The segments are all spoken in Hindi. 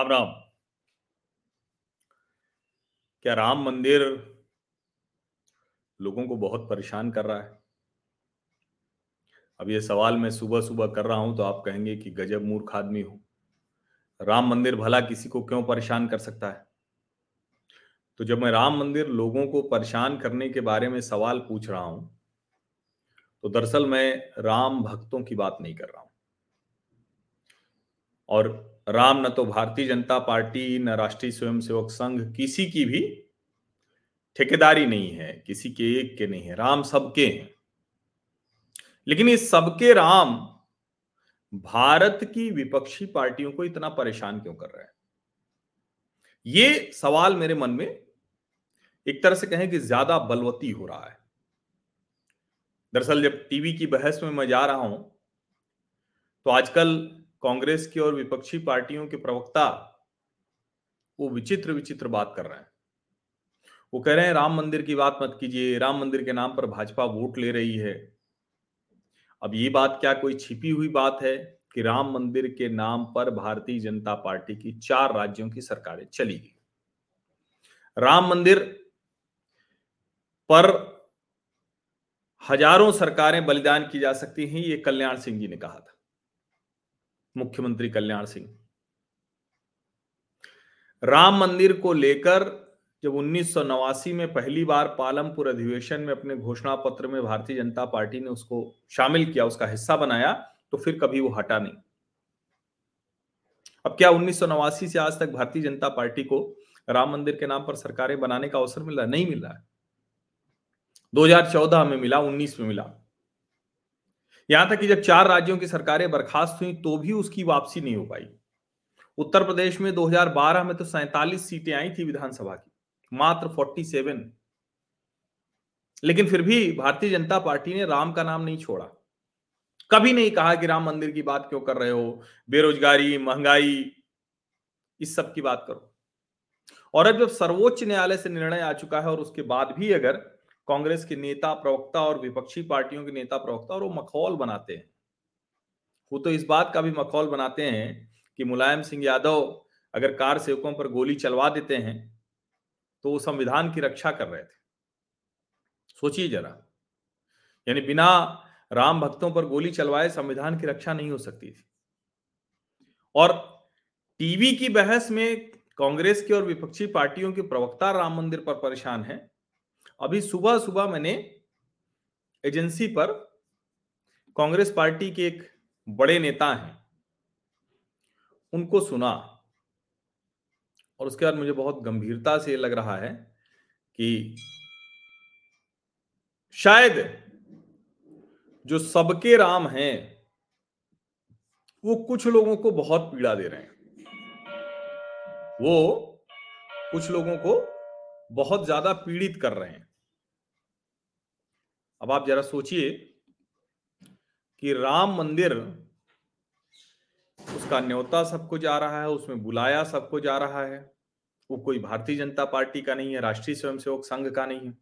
राम राम क्या राम मंदिर लोगों को बहुत परेशान कर रहा है? अब ये सवाल मैं सुबह सुबह कर रहा हूँ तो आप कहेंगे कि गजब मूर्ख आदमी हो। राम मंदिर भला किसी को क्यों परेशान कर सकता है? तो जब मैं राम मंदिर लोगों को परेशान करने के बारे में सवाल पूछ रहा हूँ तो दरअसल मैं राम भक्तों की बात नहीं कर रहा हूँ। और राम न तो भारतीय जनता पार्टी, न राष्ट्रीय स्वयंसेवक संघ, किसी की भी ठेकेदारी नहीं है, किसी के एक के नहीं है, राम सबके हैं। लेकिन इस सबके राम भारत की विपक्षी पार्टियों को इतना परेशान क्यों कर रहे हैं? ये सवाल मेरे मन में एक तरह से कहें कि ज़्यादा बलवती हो रहा है। दरअसल जब टीवी की बहस में मैं जा रहा हूँ तो आजकल कांग्रेस की और विपक्षी पार्टियों के प्रवक्ता वो विचित्र विचित्र बात कर रहे हैं। वो कह रहे हैं, राम मंदिर की बात मत कीजिए, राम मंदिर के नाम पर भाजपा वोट ले रही है। अब ये बात क्या कोई छिपी हुई बात है कि राम मंदिर के नाम पर भारतीय जनता पार्टी की चार राज्यों की सरकारें चली गई? राम मंदिर पर हज़ारों सरकारें बलिदान की जा सकती हैं, ये कल्याण सिंह जी ने कहा था। मुख्यमंत्री कल्याण सिंह। राम मंदिर को लेकर जब उन्नीस सौ नवासी में पहली बार पालमपुर अधिवेशन में अपने घोषणा पत्र में भारतीय जनता पार्टी ने उसको शामिल किया, उसका हिस्सा बनाया तो फिर कभी वो हटा नहीं। अब क्या उन्नीस सौ नवासी से आज तक भारतीय जनता पार्टी को राम मंदिर के नाम पर सरकारें बनाने का अवसर मिला? नहीं मिला। रहा है 2014 में मिला 19 में मिला। यहाँ तक कि जब चार राज्यों की सरकारें बर्खास्त हुई तो भी उसकी वापसी नहीं हो पाई। उत्तर प्रदेश में 2012 में तो सैतालीस सीटें आई थी विधानसभा की, मात्र 47 लेकिन फिर भी भारतीय जनता पार्टी ने राम का नाम नहीं छोड़ा। कभी नहीं कहा कि राम मंदिर की बात क्यों कर रहे हो, बेरोजगारी, महँगाई, इस सब की बात करो। और अब जब सर्वोच्च न्यायालय से निर्णय आ चुका है और उसके बाद भी अगर कांग्रेस के नेता प्रवक्ता और विपक्षी पार्टियों के नेता प्रवक्ता, और वो मखौल बनाते हैं। वो तो इस बात का भी मखौल बनाते हैं कि मुलायम सिंह यादव अगर कार सेवकों पर गोली चलवा देते हैं तो वो संविधान की रक्षा कर रहे थे। सोचिए जरा। यानी बिना राम भक्तों पर गोली चलवाए संविधान की रक्षा नहीं हो सकती थी। और टीवी की बहस में कांग्रेस के और विपक्षी पार्टियों के प्रवक्ता राम मंदिर पर परेशान है अभी सुबह सुबह मैंने एजेंसी पर कांग्रेस पार्टी के एक बड़े नेता हैं, उनको सुना और उसके बाद मुझे बहुत गंभीरता से लग रहा है कि शायद जो सबके राम हैं, वो कुछ लोगों को बहुत पीड़ा दे रहे हैं। वो कुछ लोगों को बहुत ज़्यादा पीड़ित कर रहे हैं। अब आप जरा सोचिए कि राम मंदिर, उसका न्योता सबको जा रहा है, उसमें बुलाया सबको जा रहा है। वो कोई भारतीय जनता पार्टी का नहीं है, राष्ट्रीय स्वयंसेवक संघ का नहीं है।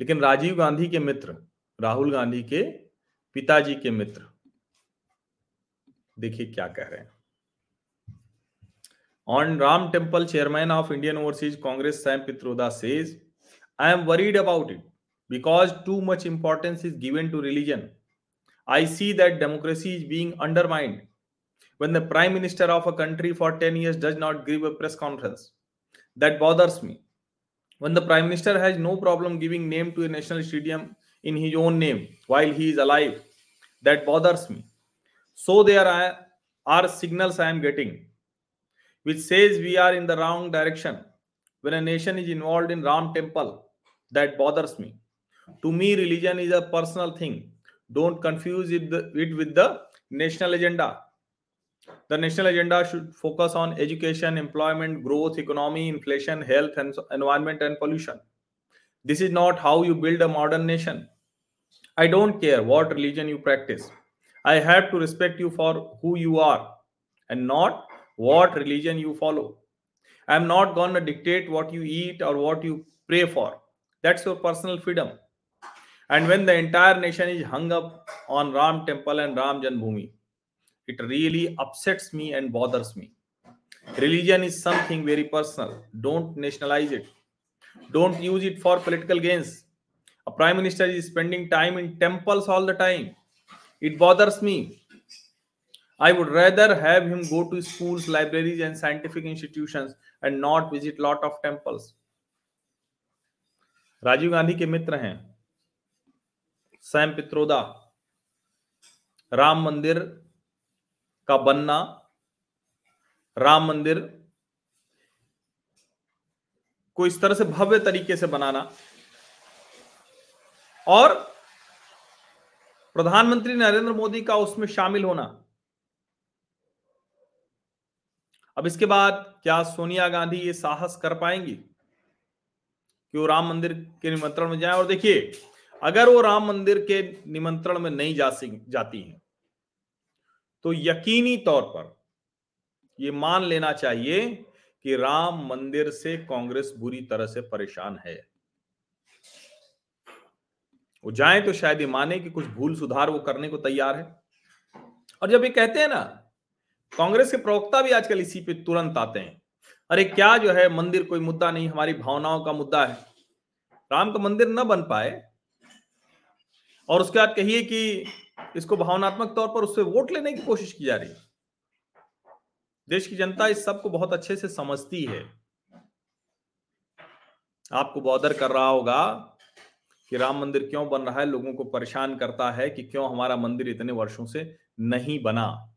लेकिन राजीव गांधी के मित्र, राहुल गांधी के पिताजी के मित्र, देखिए क्या कह रहे हैं। On Ram temple chairman of Indian overseas Congress Sam Pitroda says I am worried about it because too much importance is given to religion. I see that democracy is being undermined when the prime minister of a country for 10 years does not give a press conference. That bothers me. When the prime minister has no problem giving name to a national stadium in his own name while he is alive, that bothers me. So there are signals I am getting which says we are in the wrong direction when a nation is involved in Ram temple. That bothers me to me religion is a personal thing. Don't confuse it, it with the national agenda. The national agenda should focus on education employment growth economy inflation health and environment and pollution. This is not how you build a modern nation. I don't care what religion you practice. I have to respect you for who you are and not what religion you follow. I am not going to dictate what you eat or what you pray for. That's your personal freedom and when the entire nation is hung up on Ram temple and Ram Janbhoomi, it really upsets me and bothers me. religion is something very personal don't nationalize it don't use it for political gains a prime minister is spending time in temples all the time it bothers me i would rather have him go to schools libraries and scientific institutions and not visit lot of temples Rajiv Gandhi के मित्र हैं सैम पित्रोदा, राम मंदिर का बनना, राम मंदिर को इस तरह से भव्य तरीके से बनाना। और प्रधानमंत्री नरेंद्र मोदी का उसमें शामिल होना। अब इसके बाद क्या सोनिया गांधी ये साहस कर पाएँगी कि वो राम मंदिर के निमंत्रण में जाए? और देखिए अगर वो राम मंदिर के निमंत्रण में नहीं जा जाती हैं तो यकीनी तौर पर ये मान लेना चाहिए कि राम मंदिर से कांग्रेस बुरी तरह से परेशान है। वो जाए तो शायद ये माने कि कुछ भूल सुधार वो करने को तैयार है। और जब ये कहते हैं ना, कांग्रेस के प्रवक्ता भी आजकल इसी पे तुरंत आते हैं। अरे क्या जो है, मंदिर कोई मुद्दा नहीं, हमारी भावनाओं का मुद्दा है। राम का मंदिर न बन पाए और उसके बाद कहिए कि इसको भावनात्मक तौर पर उससे वोट लेने की कोशिश की जा रही है। देश की जनता इस सबको बहुत अच्छे से समझती है। आपको बॉदर कर रहा होगा कि राम मंदिर क्यों बन रहा है, लोगों को परेशान करता है कि क्यों हमारा मंदिर इतने वर्षों से नहीं बना।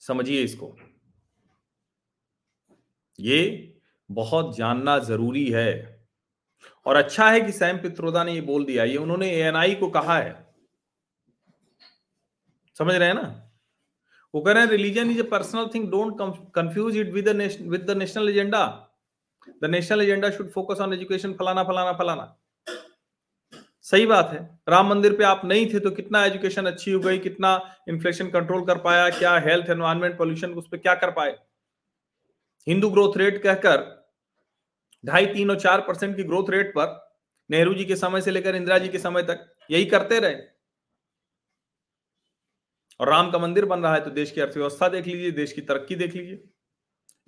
समझिए इसको। ये बहुत जानना ज़रूरी है। और अच्छा है कि सैम पित्रोदा ने ये बोल दिया, ये उन्होंने एएनआई को कहा है। समझ रहे हैं ना? वो कह रहे हैं religion is a personal thing don't confuse it with with the national agenda the national agenda should focus on education फलाना फलाना फलाना. सही बात है। राम मंदिर पे आप नहीं थे तो कितना एजुकेशन अच्छी हो गई, कितना इन्फ्लेशन कंट्रोल कर पाया, क्या हेल्थ एनवायरमेंट पोल्यूशन उस पर क्या कर पाए? हिंदू ग्रोथ रेट कहकर ढाई तीन और चार परसेंट की ग्रोथ रेट पर नेहरू जी के समय से लेकर इंदिरा जी के समय तक यही करते रहे। और राम का मंदिर बन रहा है तो देश की अर्थव्यवस्था देख लीजिए, देश की तरक्की देख लीजिए।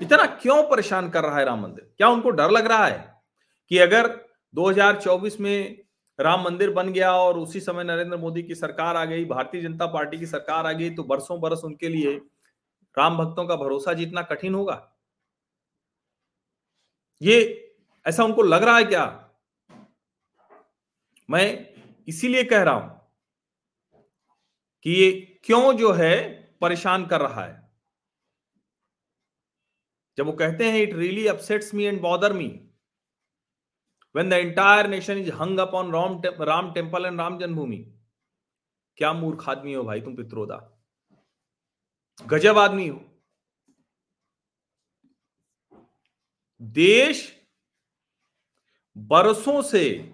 इतना क्यों परेशान कर रहा है राम मंदिर? क्या उनको डर लग रहा है कि अगर 2024 में राम मंदिर बन गया और उसी समय नरेंद्र मोदी की सरकार आ गई, भारतीय जनता पार्टी की सरकार आ गई तो बरसों बरस उनके लिए राम भक्तों का भरोसा जीतना कठिन होगा? ये ऐसा उनको लग रहा है क्या? मैं इसीलिए कह रहा हूँ कि ये क्यों जो है परेशान कर रहा है। जब वो कहते हैं it really upsets me and bother me when the entire nation is hung up on Ram Ram temple and Ram Janmabhoomi क्या मूर्ख आदमी हो भाई तुम पित्रोदा? गजब आदमी हो। देश बरसों से,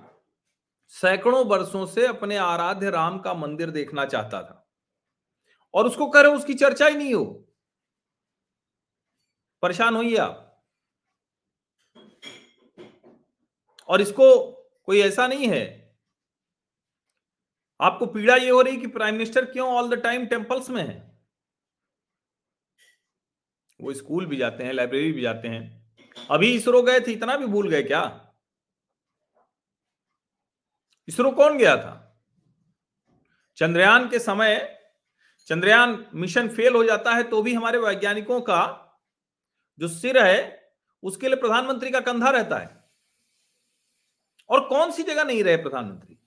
सैकड़ों बरसों से अपने आराध्य राम का मंदिर देखना चाहता था। और उसको करे, उसकी चर्चा ही नहीं हो। परेशान होइए आप। और इसको कोई ऐसा नहीं है। आपको पीड़ा ये हो रही कि प्राइम मिनिस्टर क्यों ऑल द टाइम टेंपल्स में है? वो स्कूल भी जाते हैं, लाइब्रेरी भी जाते हैं। अभी इसरो गए थे, इतना भी भूल गए क्या? इसरो कौन गया था? चंद्रयान के समय, चंद्रयान मिशन फेल हो जाता है तो भी हमारे वैज्ञानिकों का जो सिर है, उसके लिए प्रधानमंत्री का कंधा रहता है। और कौन सी जगह नहीं रहे प्रधानमंत्री?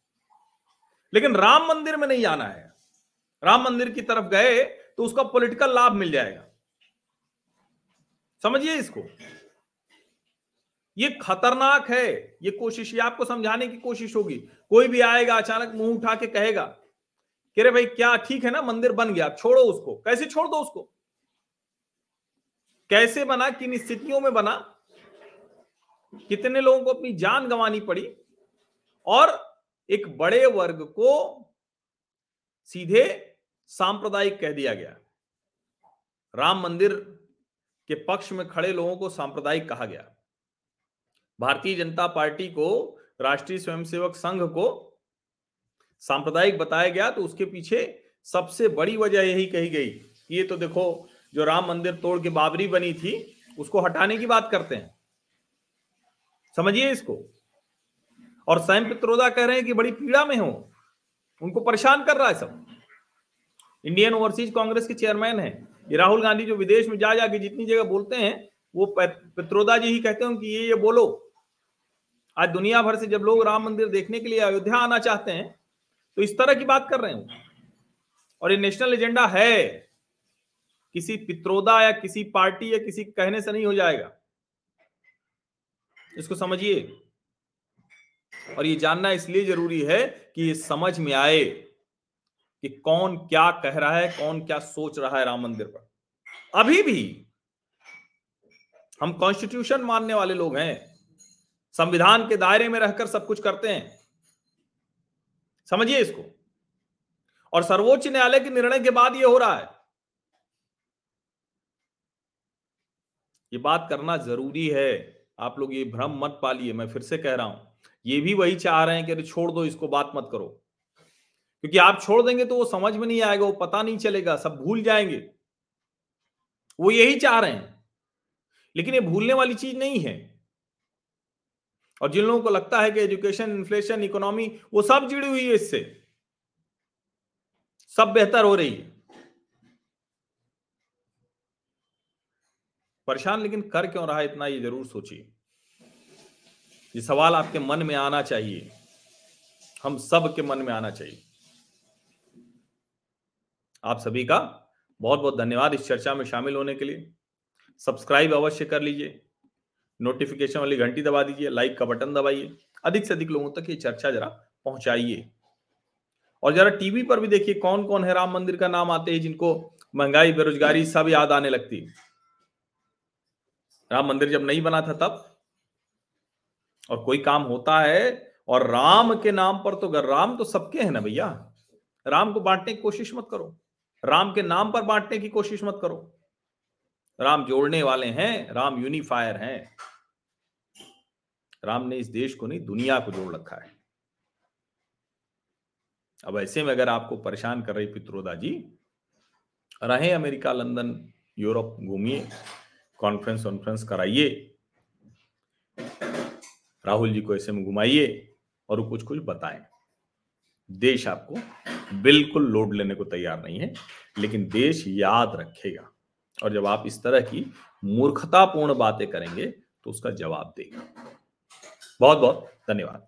लेकिन राम मंदिर में नहीं जाना है। राम मंदिर की तरफ़ गए तो उसका पॉलिटिकल लाभ मिल जाएगा। समझिए इसको। ये खतरनाक है। ये कोशिश, ये आपको समझाने की कोशिश होगी। कोई भी आएगा, अचानक मुँह उठा के कहेगा कि रे भाई, क्या ठीक है ना? मंदिर बन गया, छोड़ो उसको। कैसे छोड़ दो उसको? कैसे बना, किन स्थितियों में बना? कितने लोगों को अपनी जान गंवानी पड़ी? और एक बड़े वर्ग को सीधे सांप्रदायिक कह दिया गया। राम मंदिर के पक्ष में खड़े लोगों को सांप्रदायिक कहा गया। भारतीय जनता पार्टी को, राष्ट्रीय स्वयंसेवक संघ को सांप्रदायिक बताया गया तो उसके पीछे सबसे बड़ी वजह यही कही गई। ये तो देखो, जो राम मंदिर तोड़ के बाबरी बनी थी, उसको हटाने की बात करते हैं। समझिए इसको। और सैम पित्रोदा कह रहे हैं कि बड़ी पीड़ा में हो। उनको परेशान कर रहा है सब। इंडियन ओवरसीज कांग्रेस के चेयरमैन है। ये राहुल गांधी जो विदेश में जा जाके जितनी जगह बोलते हैं, वो पित्रोदा जी ही कहते हैं कि ये ये बोलो। आज दुनिया भर से जब लोग राम मंदिर देखने के लिए अयोध्या आना चाहते हैं तो इस तरह की बात कर रहे हैं और ये नेशनल एजेंडा है, किसी पित्रोदा या किसी पार्टी या किसी कहने से नहीं हो जाएगा। इसको समझिए। और ये जानना इसलिए ज़रूरी है कि ये समझ में आए कि कौन क्या कह रहा है, कौन क्या सोच रहा है राम मंदिर पर। अभी भी हम कॉन्स्टिट्यूशन मानने वाले लोग हैं। संविधान के दायरे में रहकर सब कुछ करते हैं। समझिए इसको। और सर्वोच्च न्यायालय के निर्णय के बाद यह हो रहा है। ये बात करना ज़रूरी है। आप लोग ये भ्रम मत पालिए, मैं फिर से कह रहा हूँ। ये भी वही चाह रहे हैं कि अरे छोड़ दो, इसको बात मत करो। क्योंकि आप छोड़ देंगे तो वो समझ में नहीं आएगा, वो पता नहीं चलेगा, सब भूल जाएँगे। वो यही चाह रहे हैं। लेकिन ये भूलने वाली चीज़ नहीं है। और जिन लोगों को लगता है कि एजुकेशन इन्फ्लेशन इकोनॉमी वो सब जुड़ी हुई है इससे। सब बेहतर हो रही है। परेशान लेकिन कर क्यों रहा इतना, ये ज़रूर सोचिए। ये सवाल आपके मन में आना चाहिए। हम सब के मन में आना चाहिए। आप सभी का बहुत बहुत धन्यवाद इस चर्चा में शामिल होने के लिए। सब्सक्राइब अवश्य कर लीजिए। नोटिफिकेशन वाली घंटी दबा दीजिए लाइक का बटन दबाइए, अधिक से अधिक लोगों तक ये चर्चा जरा पहुंचाइए। और जरा टीवी पर भी देखिए कौन कौन है, राम मंदिर का नाम आते हैं, जिनको महँगाई, बेरोजगारी सब याद आने लगती। राम मंदिर जब नहीं बना था तब, और कोई काम होता है, और राम के नाम पर तो राम तो सबके हैं ना भैया। राम को बांटने की कोशिश मत करो। राम के नाम पर बांटने की कोशिश मत करो। राम जोड़ने वाले हैं, राम यूनिफायर हैं। राम ने इस देश को नहीं, दुनिया को जोड़ रखा है। अब ऐसे में अगर आपको परेशान कर रही पित्रोदा जी, रहे अमेरिका, लंदन, यूरोप, घूमिए कॉन्फ्रेंस वॉन्फ्रेंस कराइए। राहुल जी को ऐसे में घुमाइए और कुछ कुछ बताएँ। देश आपको बिल्कुल लोड लेने को तैयार नहीं है, लेकिन देश याद रखेगा। और जब आप इस तरह की मूर्खतापूर्ण बातें करेंगे तो उसका जवाब देगा बहुत बहुत धन्यवाद.